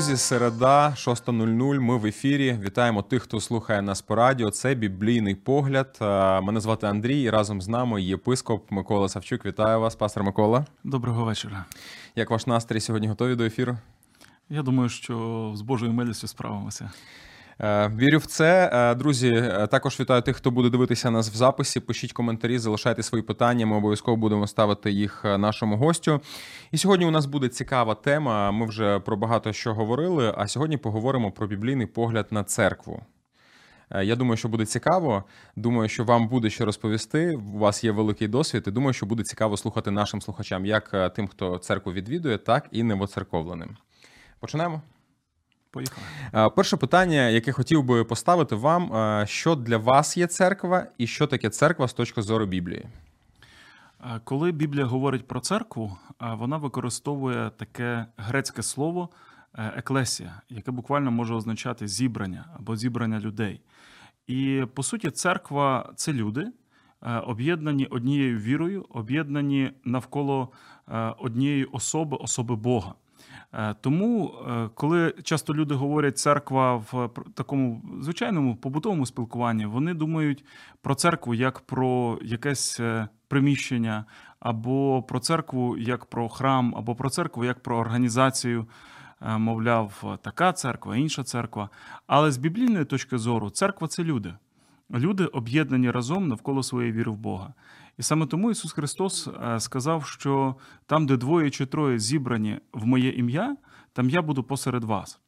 Середа 6.00. Ми в ефірі. Вітаємо тих, хто слухає нас по радіо. Це біблійний погляд. Е, Мене звати Андрій. і Разом з нами єпископ Микола Савчук. Вітаю вас, пастор Микола. Доброго вечора. Як ваш настрій сьогодні готові до ефіру? Я думаю, що з Божою милістю справимося. Е, Вірю в це. Е, Друзі, е, також вітаю тих, хто буде дивитися нас в записі. Пишіть коментарі, залишайте свої питання. Ми обов'язково будемо ставити їх нашому гостю. І сьогодні у нас буде цікава тема. Ми вже про багато що говорили. А сьогодні поговоримо про біблійний погляд на церкву. Я думаю, що буде цікаво. Думаю, що вам буде що розповісти. У вас є великий досвід, і думаю, що буде цікаво слухати нашим слухачам, як тим, хто церкву відвідує, так і невоцерковленим. Почнемо. Поїхали. Е, Перше питання, яке хотів би поставити вам: е, що для вас є церква, і що таке церква з точки зору Біблії? Коли Біблія говорить про церкву, вона використовує таке грецьке слово е, еклесія, яке буквально може означати зібрання або зібрання людей. І по суті, церква це люди, е, об'єднані однією вірою, об'єднані навколо е, однієї особи, особи Бога. Е, Тому, е, коли часто люди говорять церква в такому звичайному побутовому спілкуванні, вони думають про церкву як про якесь е, приміщення, або про церкву як про храм, або про церкву як про організацію. Е, Мовляв, така церква, інша церква. Але з біблійної точки зору, церква це люди. Люди об'єднані разом навколо своєї віри в Бога. І саме тому Ісус Христос е, сказав, що там, де двоє чи троє зібрані в моє ім'я, там я буду посеред вас.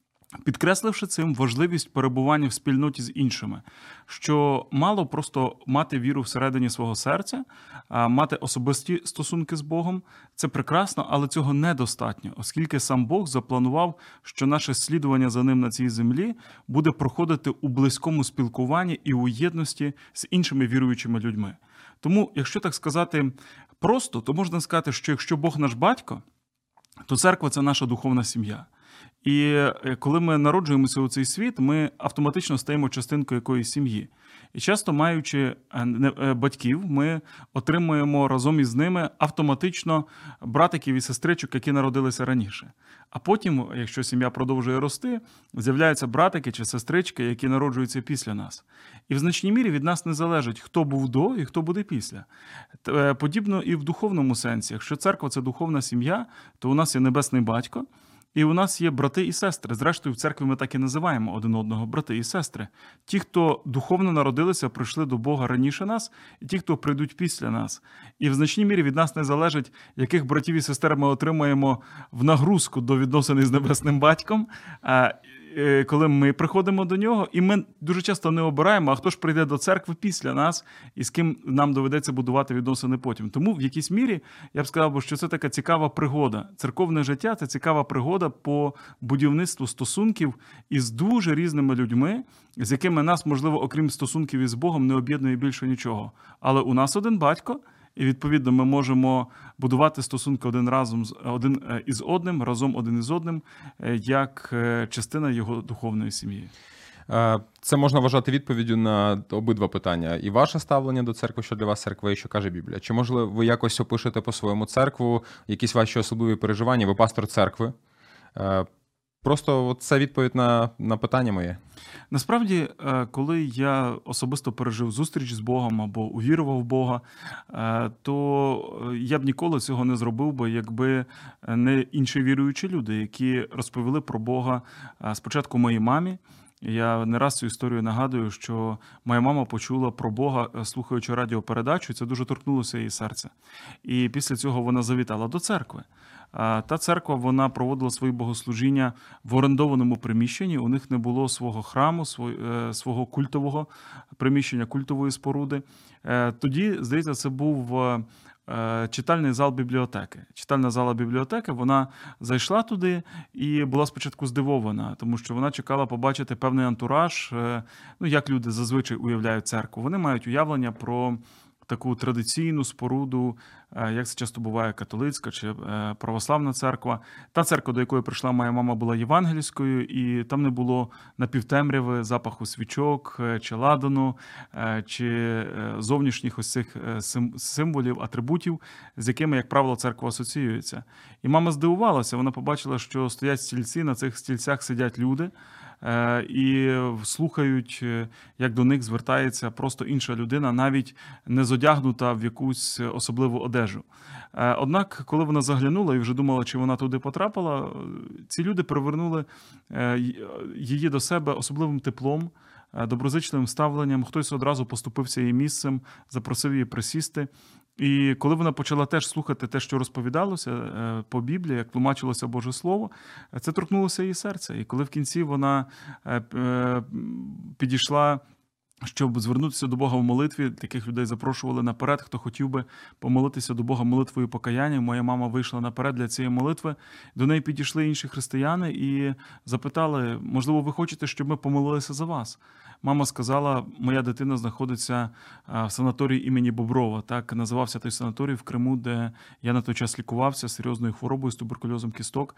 Підкресливши цим важливість перебування в спільноті з іншими, що мало просто мати віру всередині свого серця, мати особисті стосунки з Богом, це прекрасно, але цього недостатньо, оскільки сам Бог запланував, що наше слідування за ним на цій землі буде проходити у близькому спілкуванні і у єдності з іншими віруючими людьми. Тому, якщо так сказати просто, то можна сказати, що якщо Бог наш батько, то церква це наша духовна сім'я. І е, коли ми народжуємося у цей світ, ми автоматично стаємо частинкою якоїсь сім'ї. І часто, маючи е, е, батьків, ми отримуємо разом із ними автоматично братиків і сестричок, які народилися раніше. А потім, якщо сім'я продовжує рости, з'являються братики чи сестрички, які народжуються після нас. І в значній мірі від нас не залежить, хто був до і хто буде після. Е, Подібно і в духовному сенсі. Якщо церква це духовна сім'я, то у нас є небесний батько. І у нас є брати і сестри. Зрештою, в церкві ми так і називаємо один одного брати і сестри. Ті, хто духовно народилися, прийшли до Бога раніше нас, і ті, хто прийдуть після нас. І в значній мірі від нас не залежить, яких братів і сестер ми отримаємо в нагрузку до відносин з небесним батьком. Е, Коли ми приходимо до нього, і ми дуже часто не обираємо, а хто ж прийде до церкви після нас, і з ким нам доведеться будувати відносини потім. Тому в якійсь мірі я б сказав, що це така цікава пригода. Церковне життя це цікава пригода по будівництву стосунків із дуже різними людьми, з якими нас, можливо, окрім стосунків із Богом, не об'єднує більше нічого. Але у нас один батько. І відповідно ми можемо будувати стосунки один разом з один е, із одним, разом один із одним, е, як е, частина його духовної сім'ї. Це можна вважати відповіддю на обидва питання. І ваше ставлення до церкви, що для вас церква, і що каже Біблія. Чи можливо ви якось опишете по-своєму церкву, якісь ваші особливі переживання? Ви пастор церкви? Просто це відповідь на, на питання моє. Насправді, е, коли я особисто пережив зустріч з Богом або увірував в Бога, е, то е, я б ніколи цього не зробив би, якби не інші віруючі люди, які розповіли про Бога спочатку моїй мамі. Я не раз цю історію нагадую, що моя мама почула про Бога, слухаючи радіопередачу, і це дуже торкнулося її серця. І після цього вона завітала до церкви. Та церква вона проводила свої богослужіння в орендованому приміщенні. У них не було свого храму, е, свого культового приміщення, культової споруди. Е, Тоді, здається, це був е, читальний зал бібліотеки. Читальна зала бібліотеки, вона зайшла туди і була спочатку здивована, тому що вона чекала побачити певний антураж, ну як люди зазвичай уявляють церкву. Вони мають уявлення про таку традиційну споруду, е, як це часто буває, католицька чи е, православна церква. Та церква, до якої прийшла моя мама, була євангельською, і там не було напівтемряви, запаху свічок е, чи ладану, чи зовнішніх ось цих символів, атрибутів, з якими, як правило, церква асоціюється. І мама здивувалася, вона побачила, що стоять стільці, на цих стільцях сидять люди. Е, і слухають, е, як до них звертається просто інша людина, навіть не зодягнута в якусь особливу одежу. Е, однак, коли вона заглянула і вже думала, чи вона туди потрапила, ці люди привернули її до себе особливим теплом. Доброзичливим ставленням, хтось одразу поступився її місцем, запросив її присісти. І коли вона почала теж слухати те, що розповідалося е, по Біблії, як тлумачилося Боже Слово, це торкнулося її серця. І коли в кінці вона е, е, підійшла. Щоб звернутися до Бога в молитві, таких людей запрошували наперед, хто хотів би помолитися до Бога молитвою покаяння. Моя мама вийшла наперед для цієї молитви. До неї підійшли інші християни і запитали: можливо, ви хочете, щоб ми помолилися за вас? Мама сказала, моя дитина знаходиться в санаторії імені Боброва. Так називався той санаторій в Криму, де я на той час лікувався серйозною хворобою з туберкульозом кісток.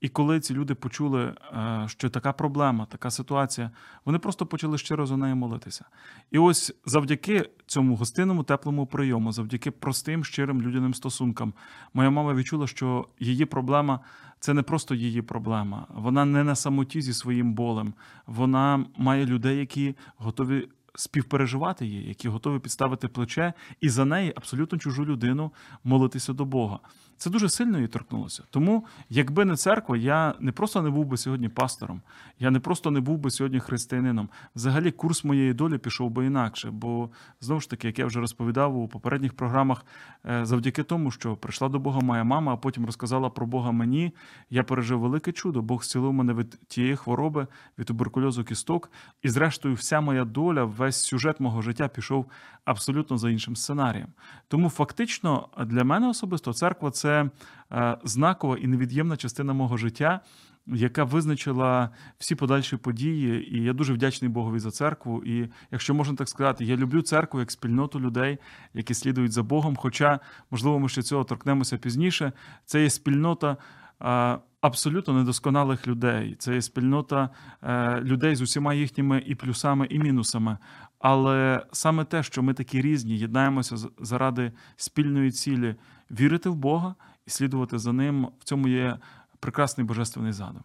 І коли ці люди почули, е, що така проблема, така ситуація, вони просто почали щиро за нею молитися. І ось завдяки цьому гостинному теплому прийому, завдяки простим, щирим людяним стосункам, моя мама відчула, що її проблема це не просто її проблема. Вона не на самоті зі своїм болем. Вона має людей, які готові співпереживати її, які готові підставити плече і за неї абсолютно чужу людину молитися до Бога. Це дуже сильно її торкнулося. Тому, якби не церква, я не просто не був би сьогодні пастором, я не просто не був би сьогодні християнином. Взагалі, курс моєї долі пішов би інакше. Бо знову ж таки, як я вже розповідав у попередніх програмах, е, завдяки тому, що прийшла до Бога моя мама, а потім розказала про Бога мені, я пережив велике чудо. Бог зцілив мене від тієї хвороби, від туберкульозу кісток. І, зрештою, вся моя доля, весь сюжет мого життя пішов абсолютно за іншим сценарієм. Тому фактично для мене особисто церква це е, знакова і невід'ємна частина мого життя. Яка визначила всі подальші події, і я дуже вдячний Богові за церкву. І якщо можна так сказати, я люблю церкву як спільноту людей, які слідують за Богом. Хоча, можливо, ми ще цього торкнемося пізніше. Це є спільнота е, абсолютно недосконалих людей. Це є спільнота е, людей з усіма їхніми і плюсами, і мінусами. Але саме те, що ми такі різні, єднаємося заради спільної цілі вірити в Бога і слідувати за ним, в цьому є прекрасний божественний задум.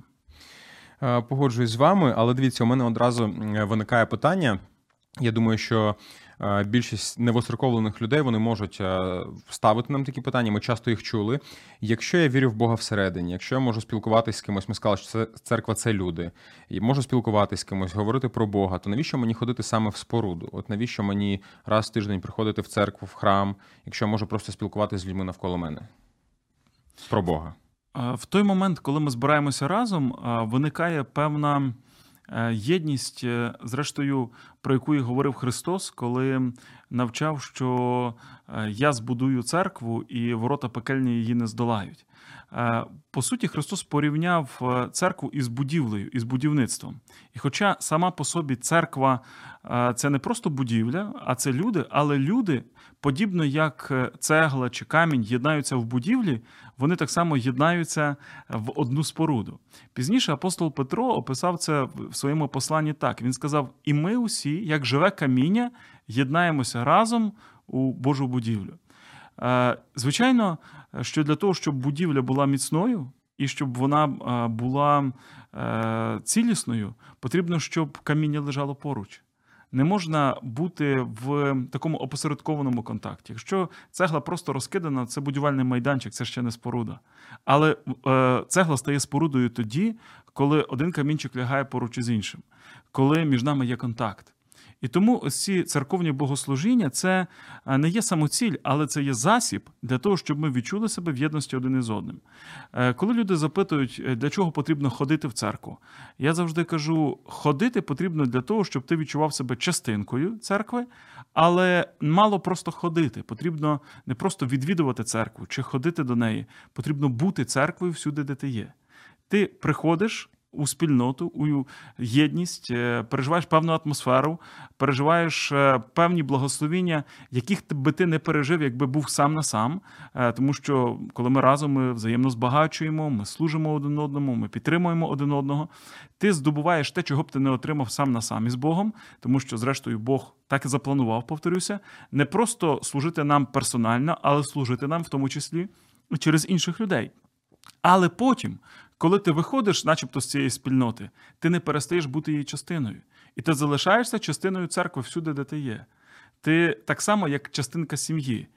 Е, погоджуюсь з вами, але дивіться, у мене одразу виникає питання. Я думаю, що більшість невоцерковлених людей вони можуть е, ставити нам такі питання. Ми часто їх чули. Якщо я вірю в Бога всередині, якщо я можу спілкуватися з кимось, ми сказали, що це церква це люди, і можу спілкуватися з кимось, говорити про Бога, то навіщо мені ходити саме в споруду? От навіщо мені раз в тиждень приходити в церкву, в храм, якщо я можу просто спілкуватися з людьми навколо мене? Про Бога. В той момент, коли ми збираємося разом, виникає певна. Е, єдність, е, зрештою, про яку і говорив Христос, коли навчав, що е, я збудую церкву, і ворота пекельні її не здолають. По суті, Христос порівняв церкву із будівлею, із будівництвом. І хоча сама по собі церква це не просто будівля, а це люди, але люди, подібно як цегла чи камінь, єднаються в будівлі, вони так само єднаються в одну споруду. Пізніше апостол Петро описав це в своєму посланні так: він сказав: І ми усі, як живе каміння, єднаємося разом у Божу будівлю. Е, звичайно, що для того, щоб будівля була міцною і щоб вона е, була е, цілісною, потрібно, щоб каміння лежало поруч не можна бути в такому опосередкованому контакті. Якщо цегла просто розкидана, це будівельний майданчик, це ще не споруда. Але е, цегла стає спорудою тоді, коли один камінчик лягає поруч із іншим, коли між нами є контакт. І тому ці церковні богослужіння це е, не є самоціль, але це є засіб для того, щоб ми відчули себе в єдності один із одним. Е, коли люди запитують, е, для чого потрібно ходити в церкву, я завжди кажу: ходити потрібно для того, щоб ти відчував себе частинкою церкви, але мало просто ходити. Потрібно не просто відвідувати церкву чи ходити до неї, потрібно бути церквою всюди, де ти є. Ти приходиш у спільноту, у єдність, е, переживаєш певну атмосферу, переживаєш е, певні благословіння, яких би ти не пережив, якби був сам на сам. Е, тому що коли ми разом ми взаємно збагачуємо, ми служимо один одному, ми підтримуємо один одного. Ти здобуваєш те, чого б ти не отримав сам на сам із Богом, тому що, зрештою, Бог так і запланував, повторюся, не просто служити нам персонально, але служити нам в тому числі через інших людей. Але потім, коли ти виходиш, начебто, з цієї спільноти, ти не перестаєш бути її частиною. І ти залишаєшся частиною церкви всюди, де ти є. Ти так само, як частинка сім'ї.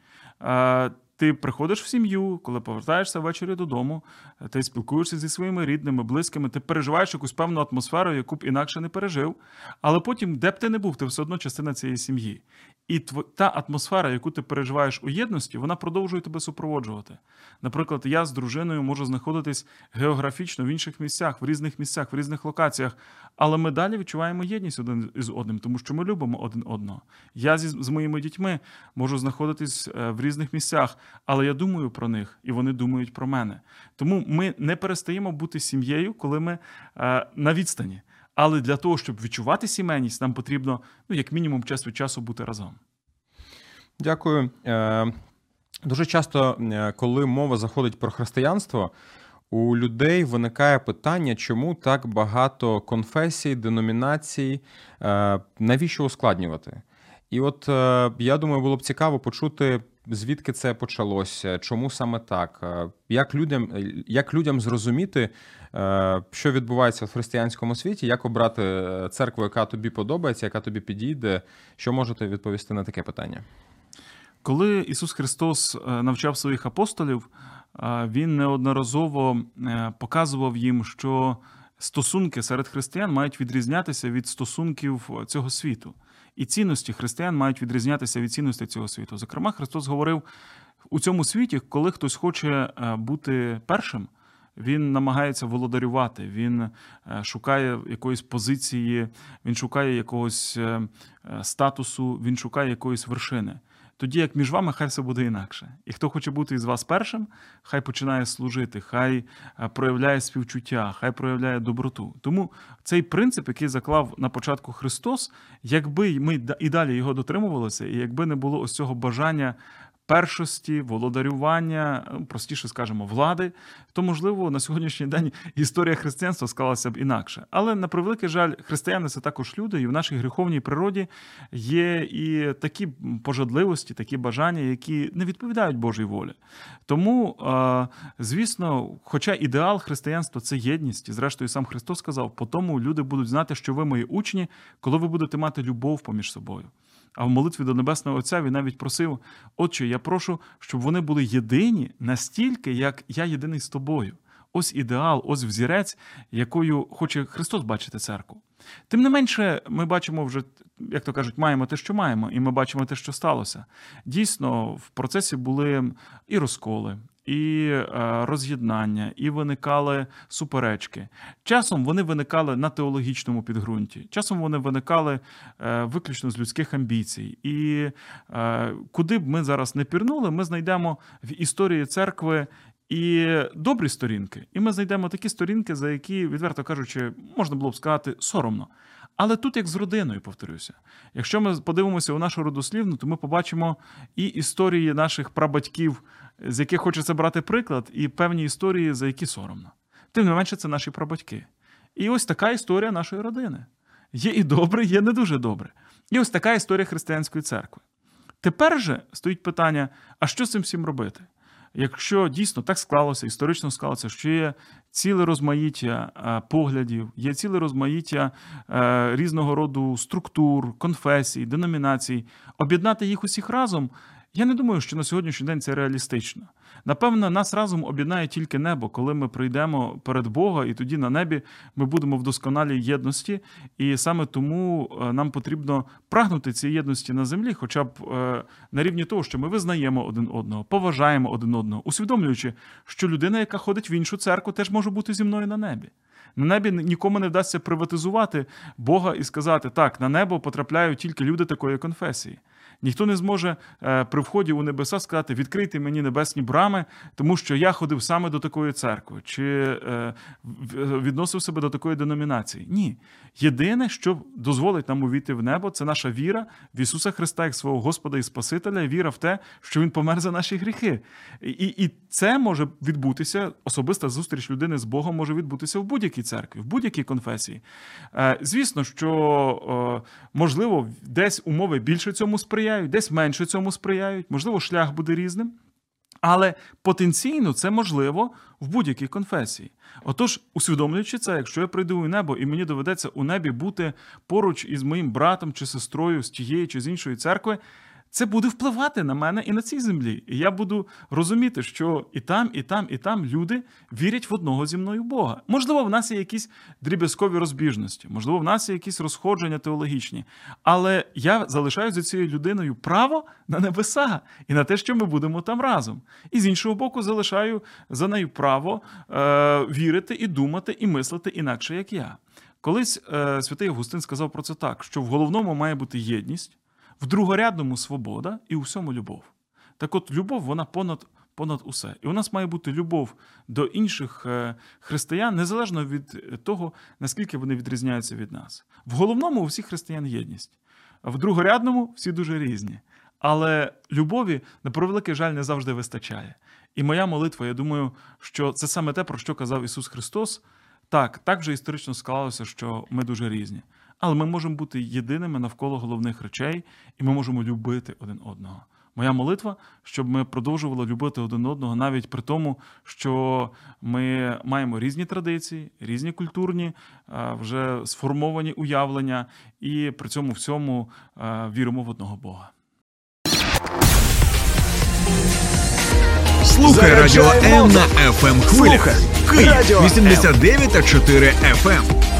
Ти приходиш в сім'ю, коли повертаєшся ввечері додому, ти спілкуєшся зі своїми рідними, близькими, ти переживаєш якусь певну атмосферу, яку б інакше не пережив. Але потім, де б ти не був, ти все одно частина цієї сім'ї. І та атмосфера, яку ти переживаєш у єдності, вона продовжує тебе супроводжувати. Наприклад, я з дружиною можу знаходитись географічно в інших місцях, в різних місцях, в різних локаціях, але ми далі відчуваємо єдність один із одним, тому що ми любимо один одного. Я зі з моїми дітьми можу знаходитись е, в різних місцях, але я думаю про них, і вони думають про мене. Тому ми не перестаємо бути сім'єю, коли ми е, на відстані. Але для того, щоб відчувати сімейність, нам потрібно, ну, як мінімум, час від часу бути разом. Дякую. Е, дуже часто, е, коли мова заходить про християнство, у людей виникає питання, чому так багато конфесій, деномінацій, е, навіщо ускладнювати? І от я думаю, було б цікаво почути, звідки це почалося, чому саме так, як людям, як людям зрозуміти, Е, що відбувається в християнському світі, як обрати е, церкву, яка тобі подобається, яка тобі підійде. Що можете відповісти на таке питання? Коли Ісус Христос е, навчав своїх апостолів, Він неодноразово показував їм, що стосунки серед християн мають відрізнятися від стосунків цього світу. І цінності християн мають відрізнятися від цінностей цього світу. Зокрема, Христос говорив у цьому світі, коли хтось хоче бути першим, він намагається володарювати, він е, шукає якоїсь позиції, він шукає якогось е, е, статусу, він шукає якоїсь вершини. Тоді як між вами, хай все буде інакше. І хто хоче бути із вас першим, хай починає служити, хай проявляє співчуття, хай проявляє доброту. Тому цей принцип, який заклав на початку Христос, якби ми і далі його дотримувалися, і якби не було ось цього бажання першості, володарювання, ну, простіше скажемо, влади, то можливо на сьогоднішній день історія християнства склалася б інакше. Але на превеликий жаль, християни це також люди, і в нашій гріховній природі є і такі пожадливості, такі бажання, які не відповідають Божій волі. Тому, звісно, хоча ідеал християнства це єдність, і зрештою сам Христос сказав, по тому люди будуть знати, що ви мої учні, коли ви будете мати любов поміж собою. А в молитві до Небесного Отця він навіть просив: Отче, я прошу, щоб вони були єдині настільки, як я єдиний з тобою. Ось ідеал, ось взірець, якою хоче Христос бачити церкву. Тим не менше, ми бачимо вже, як то кажуть, маємо те, що маємо, і ми бачимо те, що сталося. Дійсно, в процесі були і розколи, і е, роз'єднання, і виникали суперечки. Часом вони виникали на теологічному підґрунті, часом вони виникали е, виключно з людських амбіцій. І е, куди б ми зараз не пірнули, ми знайдемо в історії церкви. І добрі сторінки, і ми знайдемо такі сторінки, за які, відверто кажучи, можна було б сказати соромно. Але тут, як з родиною, повторюся, якщо ми подивимося у нашу родослівну, то ми побачимо і історії наших прабатьків з яких хочеться брати приклад, і певні історії, за які соромно. Тим не менше, це наші прабатьки. І ось така історія нашої родини. Є і добре, є не дуже добре. І ось така історія християнської церкви. Тепер же стоїть питання: а що з цим всім робити? Якщо дійсно так склалося, історично склалося, що є ціле розмаїття поглядів, є ціле розмаїття різного роду структур, конфесій, деномінацій, об'єднати їх усіх разом Я не думаю, що на сьогоднішній день це реалістично. Напевно, нас разом об'єднає тільки небо, коли ми прийдемо перед Бога, і тоді на небі ми будемо в досконалій єдності. І саме тому е, нам потрібно прагнути цієї єдності на землі, хоча б е, на рівні того, що ми визнаємо один одного, поважаємо один одного, усвідомлюючи, що людина, яка ходить в іншу церкву, теж може бути зі мною на небі. На небі нікому не вдасться приватизувати Бога і сказати, так, на небо потрапляють тільки люди такої конфесії. Ніхто не зможе е, при вході у небеса сказати, відкрийте мені небесні брами, тому що я ходив саме до такої церкви, чи е, відносив себе до такої деномінації. Ні. Єдине, що дозволить нам увійти в небо, це наша віра в Ісуса Христа як свого Господа і Спасителя, віра в те, що Він помер за наші гріхи. І і це може відбутися, особиста зустріч людини з Богом може відбутися в будь-якій церкві, в будь-якій конфесії. Е, звісно, що можливо десь умови більше цьому сприяють, десь менше цьому сприяють, можливо, шлях буде різним. Але потенційно це можливо в будь-якій конфесії. Отож, усвідомлюючи це, якщо я прийду у небо і мені доведеться у небі бути поруч із моїм братом чи сестрою з тієї чи з іншої церкви, це буде впливати на мене і на цій землі. І я буду розуміти, що і там, і там, і там люди вірять в одного зі мною Бога. Можливо, в нас є якісь дріб'язкові розбіжності, можливо, в нас є якісь розходження теологічні. Але я залишаю за цією людиною право на небеса і на те, що ми будемо там разом. І з іншого боку, залишаю за нею право е, вірити і думати, і мислити інакше, як я. Колись е, святий Августин сказав про це так: що в головному має бути єдність в другорядному свобода і у всьому любов. Так от, любов, вона понад понад усе. І у нас має бути любов до інших е, християн, незалежно від того, наскільки вони відрізняються від нас. В головному у всіх християн єдність, в другорядному всі дуже різні. Але любові, на превеликий жаль, не завжди вистачає. І моя молитва, я думаю, що це саме те, про що казав Ісус Христос. Так, так вже історично склалося, що ми дуже різні. Але ми можемо бути єдиними навколо головних речей, і ми можемо любити один одного. Моя молитва, щоб ми продовжували любити один одного, навіть при тому, що ми маємо різні традиції, різні культурні, вже сформовані уявлення, і при цьому всьому віримо в одного Бога. Слухай радіо М на fm ем хвилях. Київ 89 та 4 FM.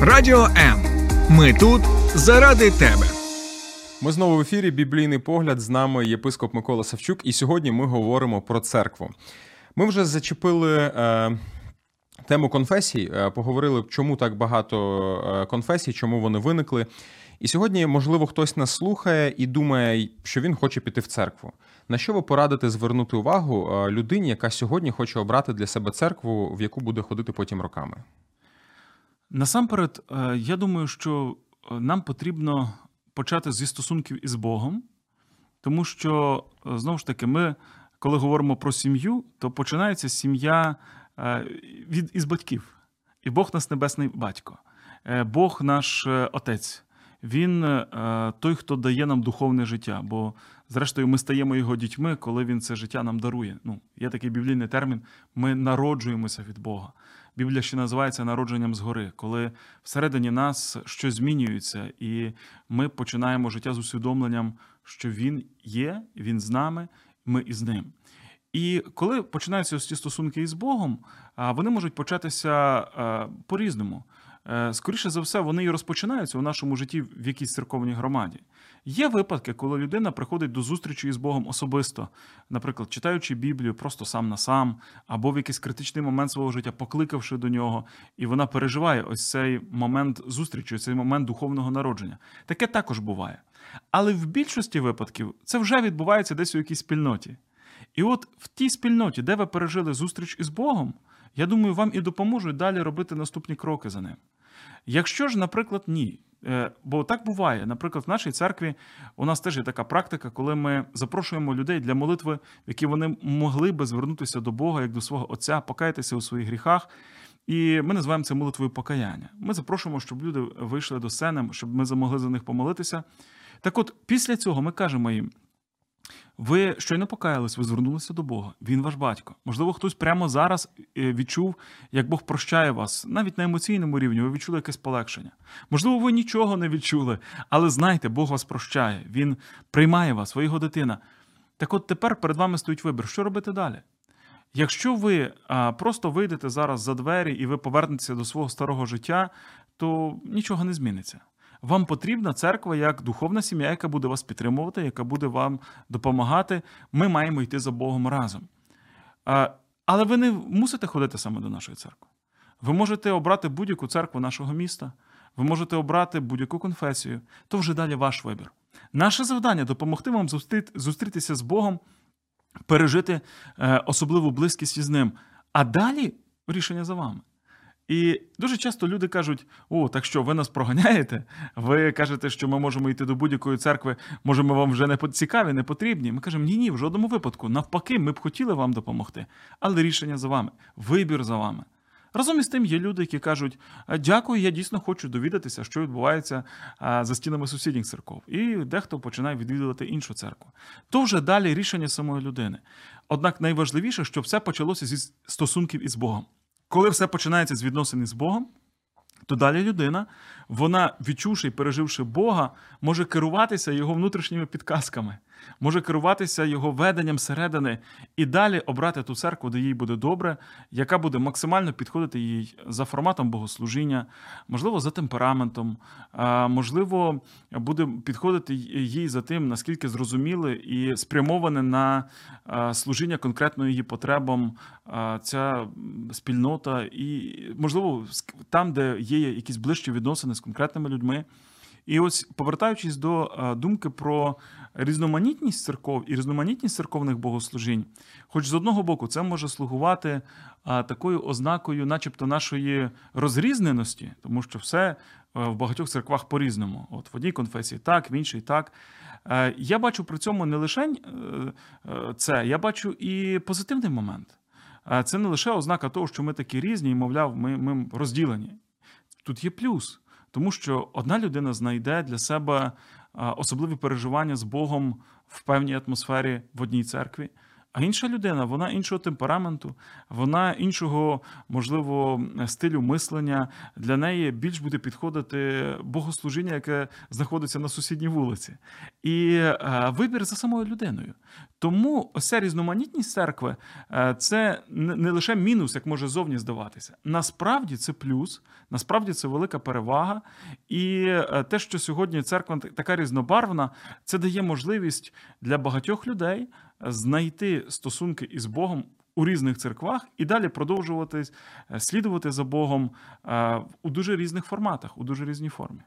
Радіо М. Ми тут заради тебе. Ми знову в ефірі. Біблійний погляд з нами єпископ Микола Савчук, і сьогодні ми говоримо про церкву. Ми вже зачепили е, тему конфесій, е, поговорили, чому так багато е, конфесій, чому вони виникли. І сьогодні, можливо, хтось нас слухає і думає, що він хоче піти в церкву. На що ви порадите звернути увагу е, людині, яка сьогодні хоче обрати для себе церкву, в яку буде ходити потім роками? Насамперед, е, я думаю, що е, нам потрібно почати зі стосунків із Богом, тому що, е, знову ж таки, ми, коли говоримо про сім'ю, то починається сім'я від із батьків. І Бог нас небесний батько, Бог наш Отець. Він той, хто дає нам духовне життя. Бо, зрештою, ми стаємо його дітьми, коли він це життя нам дарує. Ну, Є такий біблійний термін: ми народжуємося від Бога. Біблія ще називається народженням згори, коли всередині нас щось змінюється, і ми починаємо життя з усвідомленням, що він є, він з нами, ми із ним. І коли починаються ці стосунки із Богом, вони можуть початися по-різному. Е, скоріше за все, вони і розпочинаються у нашому житті в якійсь церковній громаді. Є випадки, коли людина приходить до зустрічі із Богом особисто, наприклад, читаючи Біблію просто сам на сам, або в якийсь критичний момент свого життя, покликавши до нього, і вона переживає ось цей момент зустрічі, цей момент духовного народження. Таке також буває. Але в більшості випадків це вже відбувається десь у якійсь спільноті. І от в тій спільноті, де ви пережили зустріч із Богом, я думаю, вам і допоможуть далі робити наступні кроки за ним. Якщо ж, наприклад, ні, Е, бо так буває. Наприклад, в нашій церкві у нас теж є така практика, коли ми запрошуємо людей для молитви, які вони могли би звернутися до Бога як до свого Отця, покаятися у своїх гріхах. І ми називаємо це молитвою покаяння. Ми запрошуємо, щоб люди вийшли до сцени, щоб ми змогли за них помолитися. Так от, після цього ми кажемо їм: ви щойно покаялись, ви звернулися до Бога. Він ваш батько. Можливо, хтось прямо зараз е, відчув, як Бог прощає вас, навіть на емоційному рівні, ви відчули якесь полегшення. Можливо, ви нічого не відчули, але знайте, Бог вас прощає, Він приймає вас, ви його дитина. Так от тепер перед вами стоїть вибір, що робити далі. Якщо ви просто вийдете зараз за двері і ви повернетеся до свого старого життя, то нічого не зміниться. Вам потрібна церква як духовна сім'я, яка буде вас підтримувати, яка буде вам допомагати. Ми маємо йти за Богом разом. Але ви не мусите ходити саме до нашої церкви. Ви можете обрати будь-яку церкву нашого міста, ви можете обрати будь-яку конфесію, то вже далі ваш вибір. Наше завдання допомогти вам зустрітися з Богом, пережити е, особливу близькість із ним. А далі рішення за вами. І дуже часто люди кажуть: о, так що ви нас проганяєте? Ви кажете, що ми можемо йти до будь-якої церкви, може, ми вам вже не цікаві, не потрібні. Ми кажемо, ні, ні, в жодному випадку. Навпаки, ми б хотіли вам допомогти, але рішення за вами, вибір за вами. Разом із тим є люди, які кажуть: дякую, я дійсно хочу довідатися, що відбувається за стінами сусідніх церков. І дехто починає відвідувати іншу церкву. То вже далі рішення самої людини. Однак найважливіше, щоб все почалося зі стосунків із Богом. Коли все починається з відносин з Богом, то далі людина, вона, відчувши і переживши Бога, може керуватися його внутрішніми підказками може керуватися його веденням середини і далі обрати ту церкву, де їй буде добре, яка буде максимально підходити їй за форматом богослужіння, можливо, за темпераментом, можливо, буде підходити їй за тим, наскільки зрозуміле і спрямоване на служіння конкретно її потребам ця спільнота, і, можливо, там, де є якісь ближчі відносини з конкретними людьми. І ось повертаючись до думки про різноманітність церков і різноманітність церковних богослужінь, хоч з одного боку, це може слугувати такою ознакою, начебто, нашої розрізненості, тому що все в багатьох церквах по-різному. От в одній конфесії так, в іншій так. Я бачу при цьому не лише е, е, це, я бачу і позитивний момент. Це не лише ознака того, що ми такі різні, і мовляв, ми, ми розділені. Тут є плюс. Тому що одна людина знайде для себе особливі переживання з Богом в певній атмосфері в одній церкві. А інша людина, вона іншого темпераменту, вона іншого, можливо, стилю мислення. Для неї більш буде підходити богослужіння, яке знаходиться на сусідній вулиці. І е, вибір за самою людиною. Тому ця різноманітність церкви е, це не лише мінус, як може зовні здаватися. Насправді це плюс, насправді це велика перевага. І е, те, що сьогодні церква така різнобарвна, це дає можливість для багатьох людей знайти стосунки із Богом у різних церквах і далі продовжувати е, слідувати за Богом е, у дуже різних форматах, у дуже різній формі.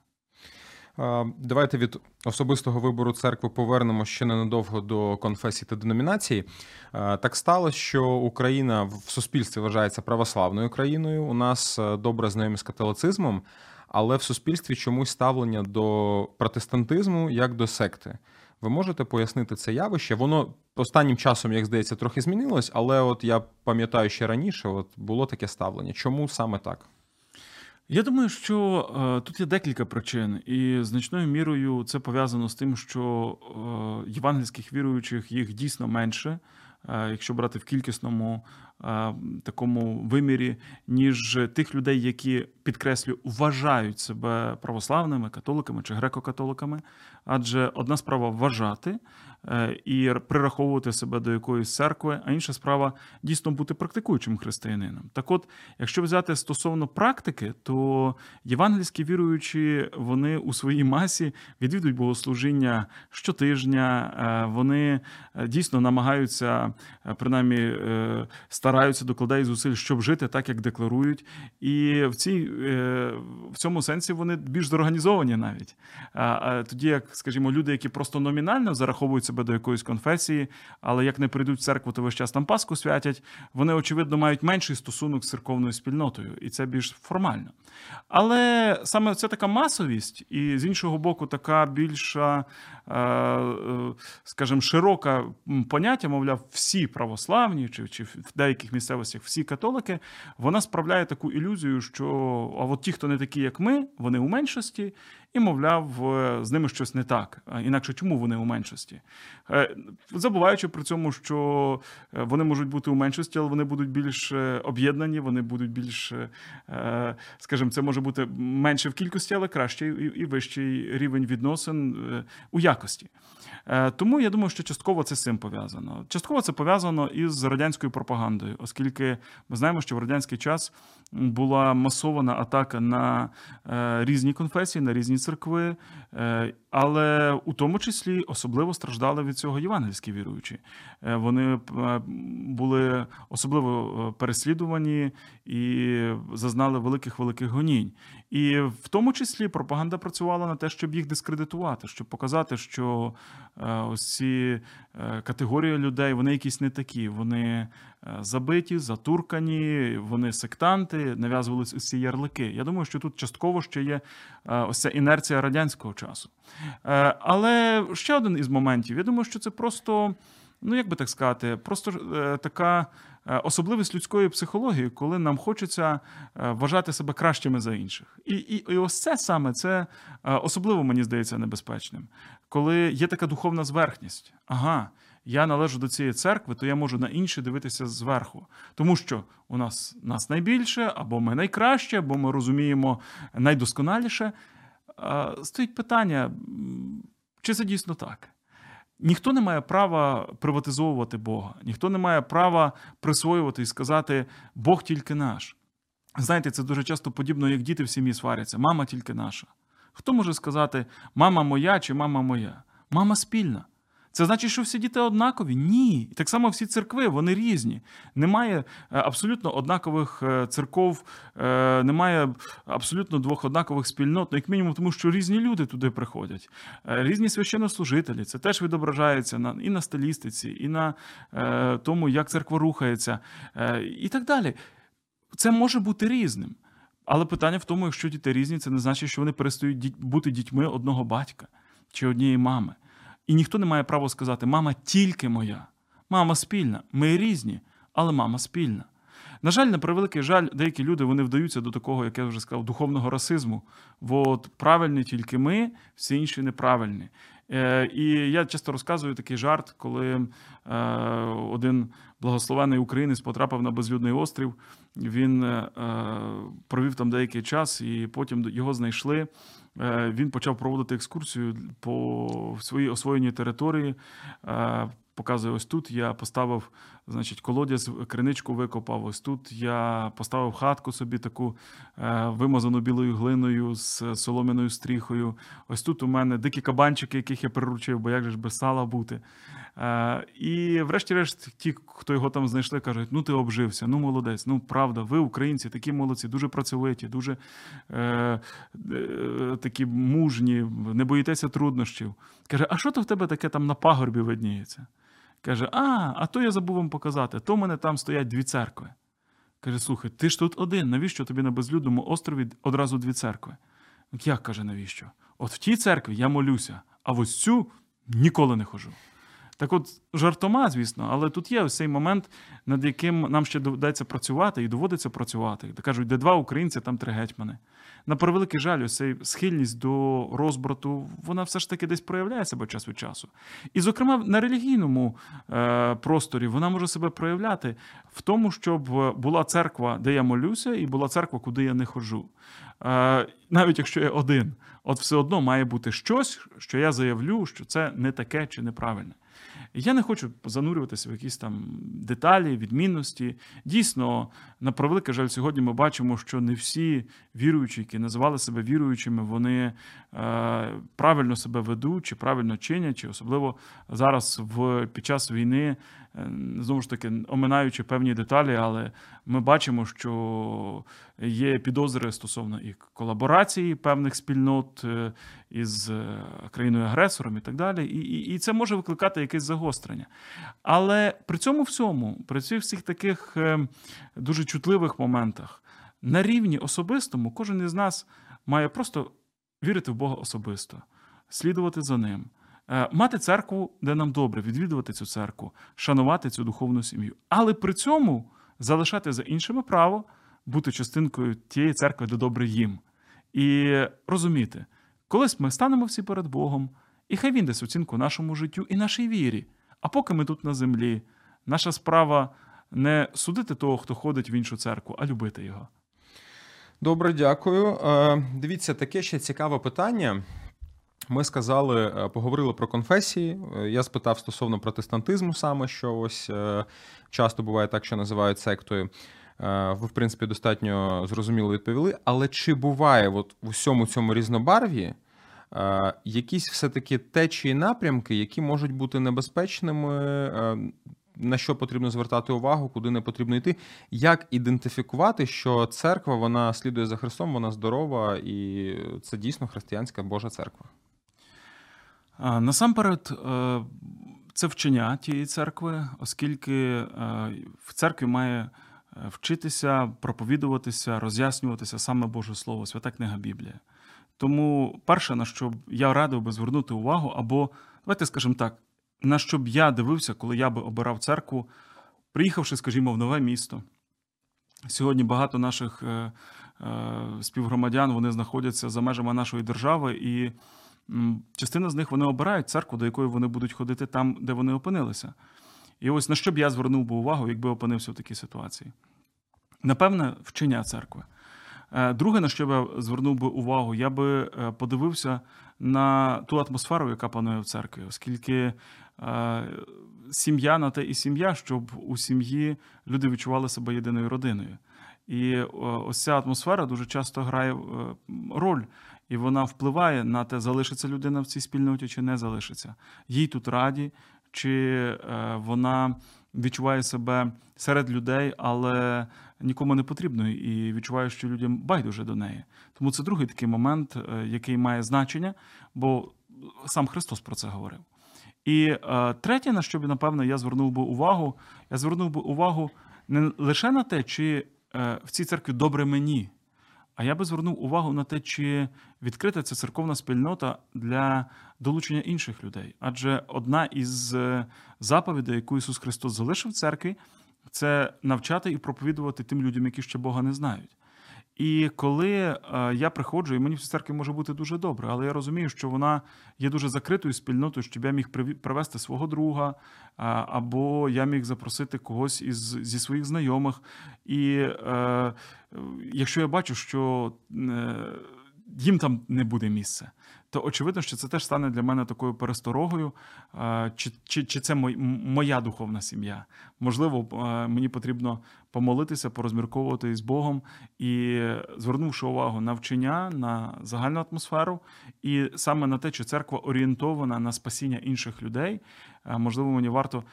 Давайте від особистого вибору церкви повернемо ще ненадовго до конфесії та деномінації. Так сталося, що Україна в суспільстві вважається православною країною. У нас е, добре знайомі з католицизмом, але в суспільстві чомусь ставлення до протестантизму як до секти. Ви можете пояснити це явище? Воно останнім часом, як здається, трохи змінилось, але от я пам'ятаю ще раніше, от було таке ставлення. Чому саме так? Я думаю, що е, тут є декілька причин, і значною мірою це пов'язано з тим, що е, євангельських віруючих їх дійсно менше, е, якщо брати в кількісному е, такому вимірі, ніж тих людей, які підкреслю вважають себе православними, католиками чи греко-католиками. Адже одна справа вважати, і прираховувати себе до якоїсь церкви, а інша справа дійсно бути практикуючим християнином. Так от, якщо взяти стосовно практики, то євангельські віруючі вони у своїй масі відвідують богослужіння щотижня, е, вони е, дійсно намагаються принаймні стараються, докладають зусиль, щоб жити так, як декларують. І в цій, е, в цьому сенсі вони більш зорганізовані навіть. Тоді, як, скажімо, люди, які просто номінально зараховують себе до якоїсь конфесії, але як не прийдуть в церкву, то весь час там Пасху святять, вони, очевидно, мають менший стосунок з церковною спільнотою, і це більш формально. Але саме це така масовість, і з іншого боку, така більша, е, е, скажімо, широка поняття, мовляв, всі православні, чи чи в деяких місцевостях всі католики, вона справляє таку ілюзію, що а от ті, хто не такі, як ми, вони у меншості, і, мовляв, е, з ними щось не так. Інакше чому вони у меншості? Забуваючи при цьому, що вони можуть бути у меншості, але вони будуть більш об'єднані, вони будуть більш, скажімо, це може бути менше в кількості, але кращий і вищий рівень відносин у якості. Тому я думаю, що частково це з цим пов'язано. Частково це пов'язано із радянською пропагандою, оскільки ми знаємо, що в радянський час була масована атака на різні конфесії, на різні церкви, е, але у тому числі особливо страждали від цього євангельські віруючі. Е, вони е, були особливо переслідувані і зазнали великих великих гонінь. І в тому числі пропаганда працювала на те, щоб їх дискредитувати, щоб показати, що ось ці категорії людей вони якісь не такі. Вони забиті, затуркані, вони сектанти, нав'язувалися ці ярлики. Я думаю, що тут частково ще є ось ця інерція радянського часу. Е, але ще один із моментів. Я думаю, що це просто, ну як би так сказати, просто е, така е, особливість людської психології, коли нам хочеться вважати себе кращими за інших. І, і, і ось це саме це особливо мені здається небезпечним, коли є така духовна зверхність. Ага я належу до цієї церкви, то я можу на інші дивитися зверху. Тому що у нас нас найбільше, або ми найкраще, або ми розуміємо найдосконаліше. Стоїть питання, чи це дійсно так? Ніхто не має права приватизовувати Бога, ніхто не має права присвоювати і сказати Бог тільки наш. Знаєте, це дуже часто подібно, як діти в сім'ї сваряться. Мама тільки наша. Хто може сказати, мама моя чи мама моя? Мама спільна. Це значить, що всі діти однакові? Ні. Так само всі церкви, вони різні. Немає е, абсолютно однакових е, церков, е, немає абсолютно двох однакових спільнот, ну, як мінімум, тому що різні люди туди приходять. Різні священнослужителі. Це теж відображається на, і на стилістиці, і на тому, як церква рухається, і так далі. Це може бути різним. Але питання в тому, якщо діти різні, це не значить, що вони перестають бути дітьми одного батька чи однієї мами. І ніхто не має права сказати, мама тільки моя, мама спільна. Ми різні, але мама спільна. На жаль, на превеликий жаль, деякі люди вони вдаються до такого, як я вже сказав, духовного расизму. От правильні тільки ми, всі інші неправильні. Е, І я часто розказую такий жарт, коли е, один благословений українець потрапив на безлюдний острів. Він е, провів там деякий час, і потім його знайшли. Е, він почав проводити екскурсію по своїй освоєній території. Е, показує, ось тут я поставив значить, колодязь, криничку викопав. Ось тут я поставив хатку собі таку е, вимазану білою глиною з солом'яною стріхою. Ось тут у мене дикі кабанчики, яких я приручив, бо як же ж без сала бути. Е, і, врешті-решт, ті, хто його там знайшли, кажуть: ну ти обжився, ну молодець, ну правда, ви, українці, такі молодці, дуже працьовиті, дуже е, е, такі мужні, не боїтеся труднощів. Каже, а що то в тебе таке там на пагорбі видніється? Каже, а, а то я забув вам показати, то в мене там стоять дві церкви. Каже, слухай, ти ж тут один, навіщо тобі на безлюдному острові одразу дві церкви? Як каже, навіщо? От в тій церкві я молюся, а в ось цю ніколи не хожу. Так от, жартома, звісно, але тут є ось цей момент, над яким нам ще доведеться працювати і доводиться працювати. Кажуть, де два українці, там три гетьмани. На превеликий жаль, ось цей схильність до розбрату, вона все ж таки десь проявляє себе час від часу. І, зокрема, на релігійному е, просторі вона може себе проявляти в тому, щоб була церква, де я молюся, і була церква, куди я не ходжу. Е, навіть якщо я один, от все одно має бути щось, що я заявлю, що це не таке чи неправильне. Я не хочу занурюватися в якісь там деталі, відмінності. Дійсно, на превелике жаль, сьогодні ми бачимо, що не всі віруючі, які називали себе віруючими, вони е, правильно себе ведуть, чи правильно чинять, чи особливо зараз в під час війни, знову ж таки, оминаючи певні деталі, але ми бачимо, що є підозри стосовно і колаборації певних спільнот е, із е, країною-агресором і так далі. І, і, і це може викликати якесь загострення. Але при цьому всьому, при цих всіх таких е, дуже чутливих моментах, на рівні особистому, кожен із нас має просто вірити в Бога особисто, слідувати за ним. Е, мати церкву, де нам добре, відвідувати цю церкву, шанувати цю духовну сім'ю, але при цьому залишати за іншими право бути частинкою тієї церкви, де добре їм. І розуміти, колись ми станемо всі перед Богом, і хай він дасть оцінку нашому життю і нашій вірі. А поки ми тут на землі, наша справа не судити того, хто ходить в іншу церкву, а любити його. Добре, дякую. Е, Дивіться, таке ще цікаве питання. Ми сказали, е, поговорили про конфесії. Е, Я спитав стосовно протестантизму саме, що ось е, часто буває так, що називають сектою. Ви, в принципі, достатньо зрозуміло відповіли. Але чи буває от в усьому цьому різнобарві якісь все-таки течії напрямки, які можуть бути небезпечними, на що потрібно звертати увагу, куди не потрібно йти? Як ідентифікувати, що церква вона слідує за Христом, вона здорова, і це дійсно християнська Божа церква? Насамперед, е, це вчення тієї церкви, оскільки е, в церкві має е, вчитися, проповідуватися, роз'яснюватися саме Боже Слово, свята книга Біблія. Тому перше, на що я радив би звернути увагу, або давайте скажемо так, на що б я дивився, коли я би обирав церкву, приїхавши, скажімо, в нове місто. Сьогодні багато наших співгромадян вони знаходяться за межами нашої держави, і частина з них вони обирають церкву, до якої вони будуть ходити там, де вони опинилися. І ось на що б я звернув би увагу, якби опинився в такій ситуації. Напевне, вчення церкви. Е, Друге, на що б я звернув би увагу, я би е, подивився на ту атмосферу, яка панує в церкві, оскільки е, сім'я на те і сім'я, щоб у сім'ї люди відчували себе єдиною родиною. І ось ця атмосфера дуже часто грає роль, і вона впливає на те, залишиться людина в цій спільноті чи не залишиться. Їй тут раді, чи е, вона відчуває себе серед людей, але нікому не потрібною, і відчуває, що людям байдуже до неї. Тому це другий такий момент, е, який має значення, бо сам Христос про це говорив. І е, третє, на що б, напевно, я звернув би увагу, я звернув би увагу не лише на те, чи в цій церкві добре мені, а я би звернув увагу на те, чи відкрита ця церковна спільнота для долучення інших людей. Адже одна із е, заповідей, яку Ісус Христос залишив в церкві, це навчати і проповідувати тим людям, які ще Бога не знають. І коли е, я приходжу, і мені в церкві може бути дуже добре, але я розумію, що вона є дуже закритою спільнотою, щоб я міг привести свого друга, а, або я міг запросити когось із, зі своїх знайомих. І е, якщо я бачу, що е, їм там не буде місця, то очевидно, що це теж стане для мене такою пересторогою, чи, чи, чи це моя духовна сім'я. Можливо, мені потрібно помолитися, порозмірковувати із Богом і звернувши увагу на вчення, на загальну атмосферу, і саме на те, чи церква орієнтована на спасіння інших людей, можливо, мені варто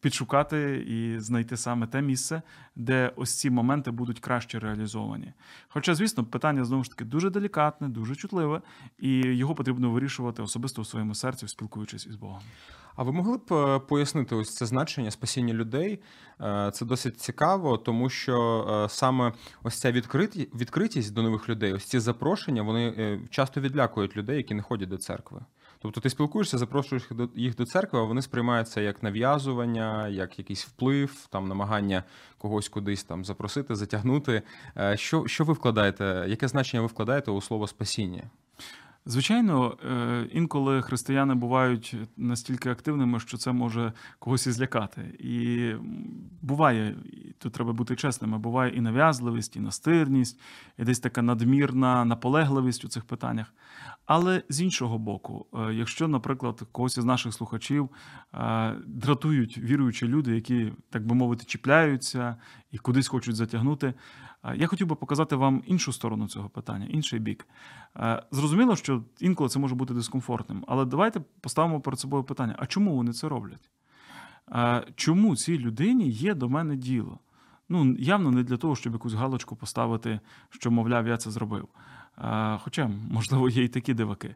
підшукати і знайти саме те місце, де ось ці моменти будуть краще реалізовані. Хоча, звісно, питання знову ж таки дуже делікатне, дуже чутливе, і його потрібно вирішувати особисто у своєму серці, спілкуючись із Богом. А ви могли б е, пояснити ось це значення спасіння людей? Е, Це досить цікаво, тому що е, саме ось ця відкритість до нових людей, ось ці запрошення, вони е, часто відлякують людей, які не ходять до церкви. Тобто ти спілкуєшся, запрошуєш їх до- їх до церкви, а вони сприймаються як нав'язування, як якийсь вплив, там намагання когось кудись там запросити, затягнути. Е, Що, що ви вкладаєте? Яке значення ви вкладаєте у слово спасіння? Звичайно, е, інколи християни бувають настільки активними, що це може когось і злякати. І буває тут треба бути чесними. Буває і нав'язливість, і настирність, і десь така надмірна наполегливість у цих питаннях. Але з іншого боку, е, якщо, наприклад, когось із наших слухачів е, дратують віруючі люди, які, так би мовити, чіпляються і кудись хочуть затягнути, е, я хотів би показати вам іншу сторону цього питання, інший бік. Зрозуміло, що інколи це може бути дискомфортним, але давайте поставимо перед собою питання: а чому вони це роблять? Чому цій людині є до мене діло? Ну, явно не для того, щоб якусь галочку поставити, що, мовляв, я це зробив. Хоча, можливо, є і такі диваки.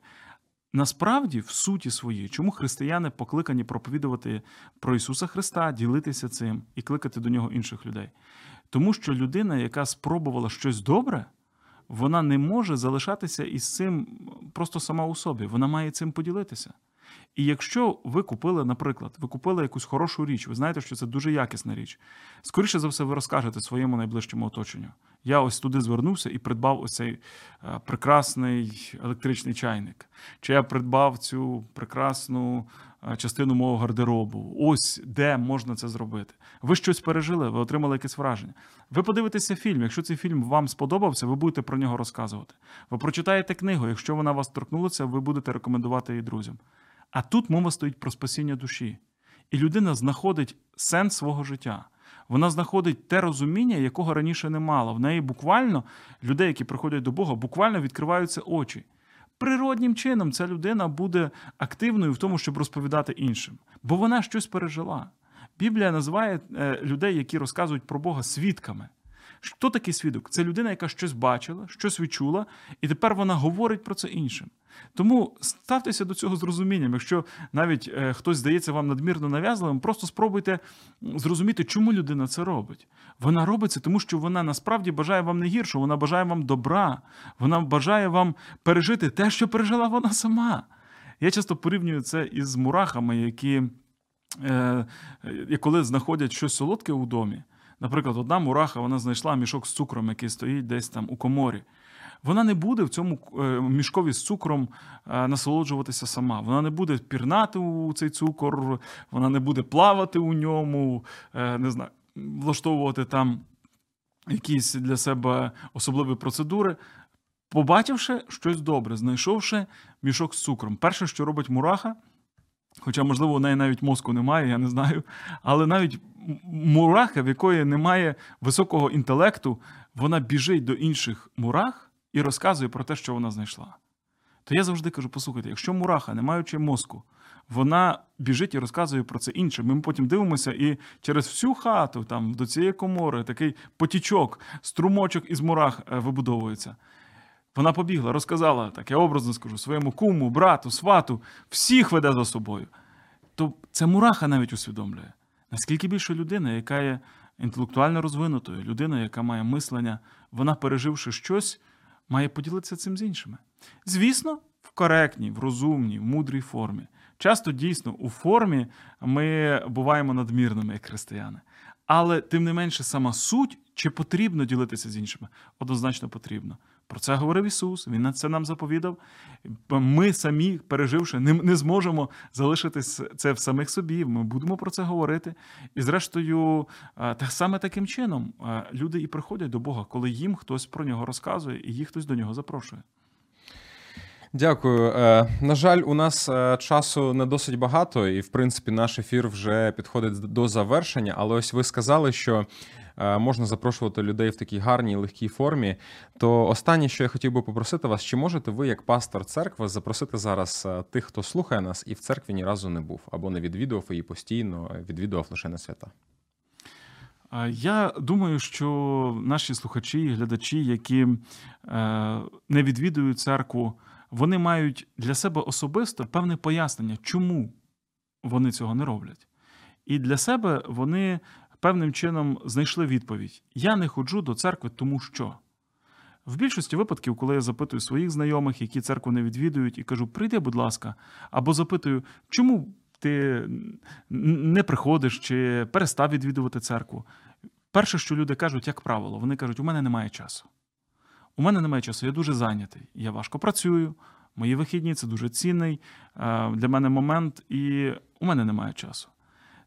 Насправді, в суті своїй, чому християни покликані проповідувати про Ісуса Христа, ділитися цим і кликати до нього інших людей? Тому що людина, яка спробувала щось добре, вона не може залишатися із цим просто сама у собі. Вона має цим поділитися. І якщо ви купили, наприклад, ви купили якусь хорошу річ, ви знаєте, що це дуже якісна річ. Скоріше за все, ви розкажете своєму найближчому оточенню. Я ось туди звернувся і придбав ось цей е, прекрасний електричний чайник. Чи я придбав цю прекрасну е, частину мого гардеробу? Ось де можна це зробити. Ви щось пережили, ви отримали якесь враження. Ви подивитеся фільм. Якщо цей фільм вам сподобався, ви будете про нього розказувати. Ви прочитаєте книгу. Якщо вона вас торкнулася, ви будете рекомендувати її друзям. А тут мова стоїть про спасіння душі. І людина знаходить сенс свого життя. Вона знаходить те розуміння, якого раніше не мала. В неї буквально людей, які приходять до Бога, буквально відкриваються очі. Природнім чином ця людина буде активною в тому, щоб розповідати іншим, бо вона щось пережила. Біблія називає е, людей, які розказують про Бога, свідками. Хто такий свідок? Це людина, яка щось бачила, щось відчула, і тепер вона говорить про це іншим. Тому ставтеся до цього з розумінням. Якщо навіть е, хтось здається вам надмірно нав'язливим, просто спробуйте зрозуміти, чому людина це робить. Вона робить це, тому що вона насправді бажає вам не гірше, вона бажає вам добра, вона бажає вам пережити те, що пережила вона сама. Я часто порівнюю це із мурахами, які е, е коли знаходять щось солодке у домі. Наприклад, одна мураха вона знайшла мішок з цукром, який стоїть десь там у коморі. Вона не буде в цьому е, мішкові з цукром е, насолоджуватися сама. Вона не буде пірнати у цей цукор, вона не буде плавати у ньому, е, не знаю, влаштовувати там якісь для себе особливі процедури. Побачивши щось добре, знайшовши мішок з цукром. Перше, що робить мураха, хоча, можливо, у неї навіть мозку немає, я не знаю. Але навіть мураха, в якої немає високого інтелекту, вона біжить до інших мурах і розказує про те, що вона знайшла. То я завжди кажу: послухайте, якщо мураха, не маючи мозку, вона біжить і розказує про це іншим. Ми потім дивимося, і через всю хату, там до цієї комори, такий потічок, струмочок із мурах е, вибудовується. Вона побігла, розказала, так я образно скажу, своєму куму, брату, свату, всіх веде за собою. То це мураха навіть усвідомлює. Наскільки більше людина, яка є інтелектуально розвинутою, людина, яка має мислення, вона, переживши щось, має поділитися цим з іншими. Звісно, в коректній, в розумній, в мудрій формі. Часто дійсно у формі ми буваємо надмірними як християни. Але тим не менше, сама суть, чи потрібно ділитися з іншими, однозначно потрібно. Про це говорив Ісус, Він на це нам заповідав. Ми самі, переживши, не, не зможемо залишити це в самих собі. Ми будемо про це говорити. І, зрештою, так саме таким чином люди і приходять до Бога, коли їм хтось про нього розказує, і їх хтось до нього запрошує. Дякую. Е, на жаль, у нас е, часу не досить багато, і в принципі наш ефір вже підходить до завершення. Але ось ви сказали, що можна запрошувати людей в такій гарній легкій формі. То останнє, що я хотів би попросити вас, чи можете ви, як пастор церкви, запросити зараз е, тих, хто слухає нас, і в церкві ні разу не був або не відвідував її постійно, відвідував лише на свята? Я думаю, що наші слухачі і глядачі, які е, не відвідують церкву, вони мають для себе особисто певне пояснення, чому вони цього не роблять. І для себе вони певним чином знайшли відповідь: я не ходжу до церкви, тому що. В більшості випадків, коли я запитую своїх знайомих, які церкву не відвідують, і кажу, прийди, будь ласка, або запитую, чому ти не приходиш чи перестав відвідувати церкву. Перше, що люди кажуть, як правило, вони кажуть, у мене немає часу. У мене немає часу, я дуже зайнятий. Я важко працюю, мої вихідні це дуже цінний для мене момент, і у мене немає часу.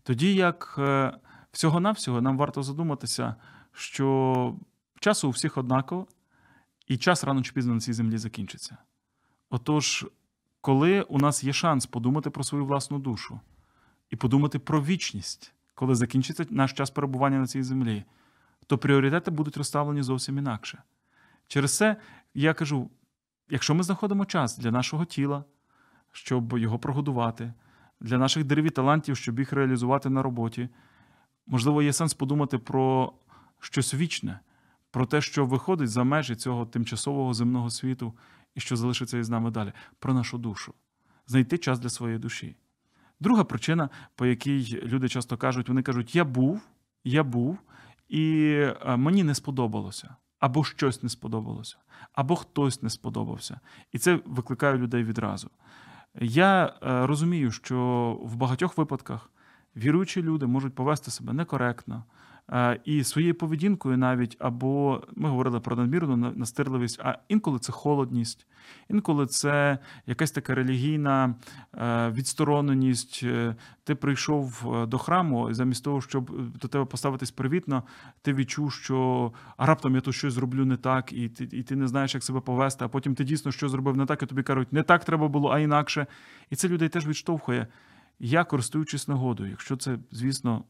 Тоді як е, Всього-навсього нам варто задуматися, що часу у всіх однаково, і час рано чи пізно на цій землі закінчиться. Отож, коли у нас є шанс подумати про свою власну душу і подумати про вічність, коли закінчиться наш час перебування на цій землі, то пріоритети будуть розставлені зовсім інакше. Через це я кажу: якщо ми знаходимо час для нашого тіла, щоб його прогодувати, для наших дереві талантів, щоб їх реалізувати на роботі, можливо, є сенс подумати про щось вічне, про те, що виходить за межі цього тимчасового земного світу і що залишиться із нами далі, про нашу душу, знайти час для своєї душі. Друга причина, по якій люди часто кажуть, вони кажуть: Я був, я був, і е, мені не сподобалося, або щось не сподобалося, або хтось не сподобався. І це викликає людей відразу. Я е, розумію, що в багатьох випадках віруючі люди можуть повести себе некоректно, Е, і своєю поведінкою навіть, або ми говорили про надмірну настирливість, а інколи це холодність, інколи це якась така релігійна е, відстороненість. Е, ти прийшов до храму, і замість того, щоб до тебе поставитись привітно, ти відчув, що а раптом я тут щось зроблю не так, і ти і ти не знаєш, як себе повести, а потім ти дійсно що зробив не так, і тобі кажуть, не так треба було, а інакше. І це людей теж відштовхує. Я користуючись нагодою, якщо це, звісно,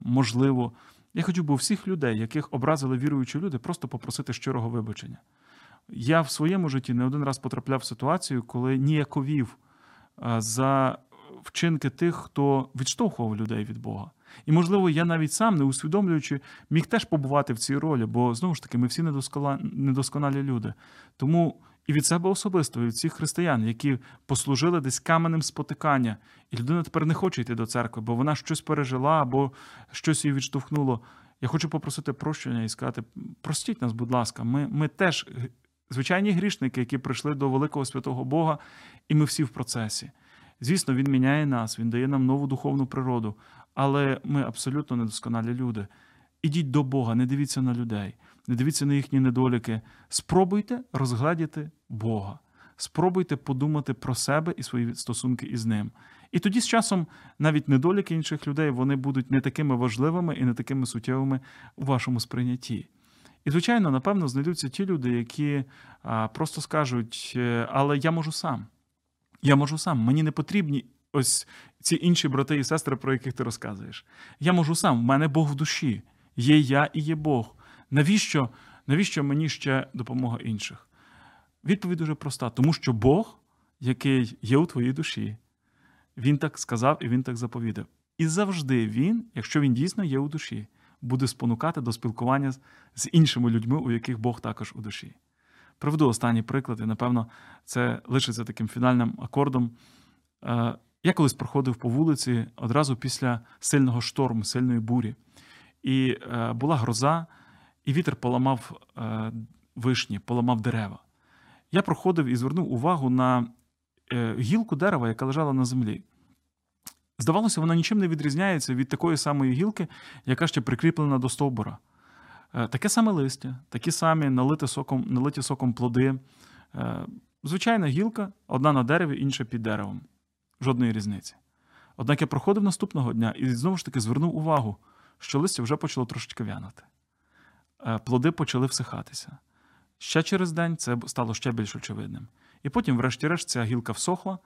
можливо. Я хотів би всіх людей, яких образили віруючі люди, просто попросити щирого вибачення. Я в своєму житті не один раз потрапляв в ситуацію, коли ніяковів за вчинки тих, хто відштовхував людей від Бога. І, можливо, я навіть сам, не усвідомлюючи, міг теж побувати в цій ролі, бо знову ж таки ми всі недосконалі люди. Тому і від себе особисто, від всіх християн, які послужили десь каменем спотикання, і людина тепер не хоче йти до церкви, бо вона щось пережила або щось її відштовхнуло. Я хочу попросити прощення і сказати: простіть нас, будь ласка, ми, ми теж звичайні грішники, які прийшли до великого святого Бога, і ми всі в процесі. Звісно, він міняє нас, він дає нам нову духовну природу, але ми абсолютно недосконалі люди. Ідіть до Бога, не дивіться на людей не дивіться на їхні недоліки. Спробуйте розгледіти Бога. Спробуйте подумати про себе і свої стосунки із ним. І тоді з часом навіть недоліки інших людей вони будуть не такими важливими і не такими суттєвими у вашому сприйнятті. І, звичайно, напевно, знайдуться ті люди, які просто скажуть, «Е, але я можу сам. Я можу сам. Мені не потрібні ось ці інші брати і сестри, про яких ти розказуєш. Я можу сам, в мене Бог в душі. Є я і є Бог. Навіщо навіщо мені ще допомога інших? Відповідь дуже проста: тому що Бог, який є у твоїй душі, Він так сказав і Він так заповідав. І завжди Він, якщо він дійсно є у душі, буде спонукати до спілкування з іншими людьми, у яких Бог також у душі. Приведу останній приклад, і, напевно, це лишиться таким фінальним акордом. Е, я колись проходив по вулиці одразу після сильного шторму, сильної бурі. І е, була гроза, і вітер поламав е, вишні, поламав дерева. Я проходив і звернув увагу на е, гілку дерева, яка лежала на землі. Здавалося, вона нічим не відрізняється від такої самої гілки, яка ще прикріплена до стовбура. Е, таке саме листя, такі самі налиті соком, налиті соком плоди. Звичайна гілка, одна на дереві, інша під деревом. Жодної різниці. Однак я проходив наступного дня і знову ж таки звернув увагу, що листя вже почало трошечки вянути. Е, плоди почали всихатися. Ще через день це стало ще більш очевидним. І потім, врешті-решт, ця гілка всохла,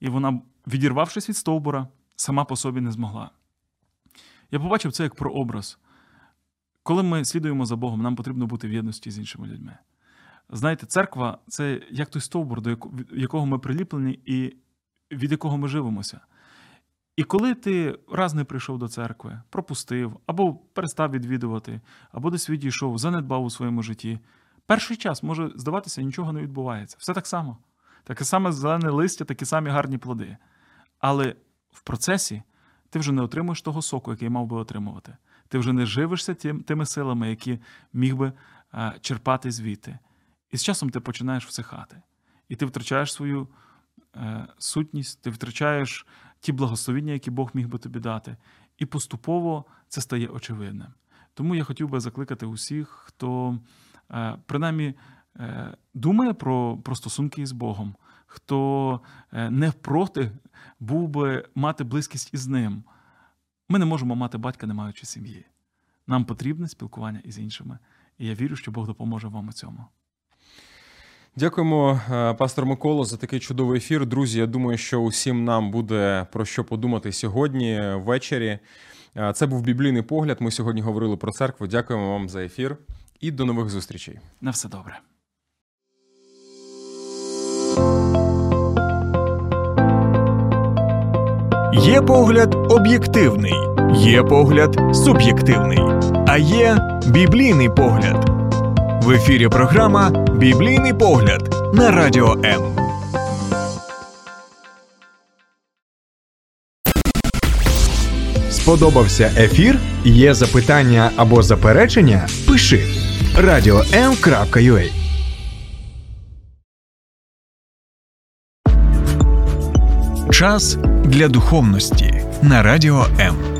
і вона, відірвавшись від стовбура, сама по собі не змогла. Я побачив це як прообраз. Коли ми слідуємо за Богом, нам потрібно бути в єдності з іншими людьми. Знаєте, церква це як той стовбур, до якого ми приліплені, і від якого ми живемося. І коли ти раз не прийшов до церкви, пропустив, або перестав відвідувати, або десь відійшов, занедбав у своєму житті, перший час може здаватися, нічого не відбувається. Все так само. Таке саме зелене листя, такі самі гарні плоди. Але в процесі ти вже не отримуєш того соку, який мав би отримувати. Ти вже не живишся тими силами, які міг би черпати звідти. І з часом ти починаєш всихати. І ти втрачаєш свою е, сутність, ти втрачаєш ті благословіння, які Бог міг би тобі дати. І поступово це стає очевидним. Тому я хотів би закликати усіх, хто е, принаймні е, думає про, про стосунки із Богом, хто е, не впроти був би мати близькість із ним. Ми не можемо мати батька, не маючи сім'ї. Нам потрібне спілкування із іншими. І я вірю, що Бог допоможе вам у цьому. Дякуємо, е, пастор Миколо, за такий чудовий ефір. Друзі, я думаю, що усім нам буде про що подумати сьогодні ввечері. Е, це був біблійний погляд. Ми сьогодні говорили про церкву. Дякуємо вам за ефір і до нових зустрічей. На все добре. Є погляд об'єктивний, є погляд суб'єктивний, а є біблійний погляд. В ефірі програма Біблійний погляд на радіо М. Сподобався ефір? Є запитання або заперечення? Пиши radio.m.ua Час для духовності на радіо М.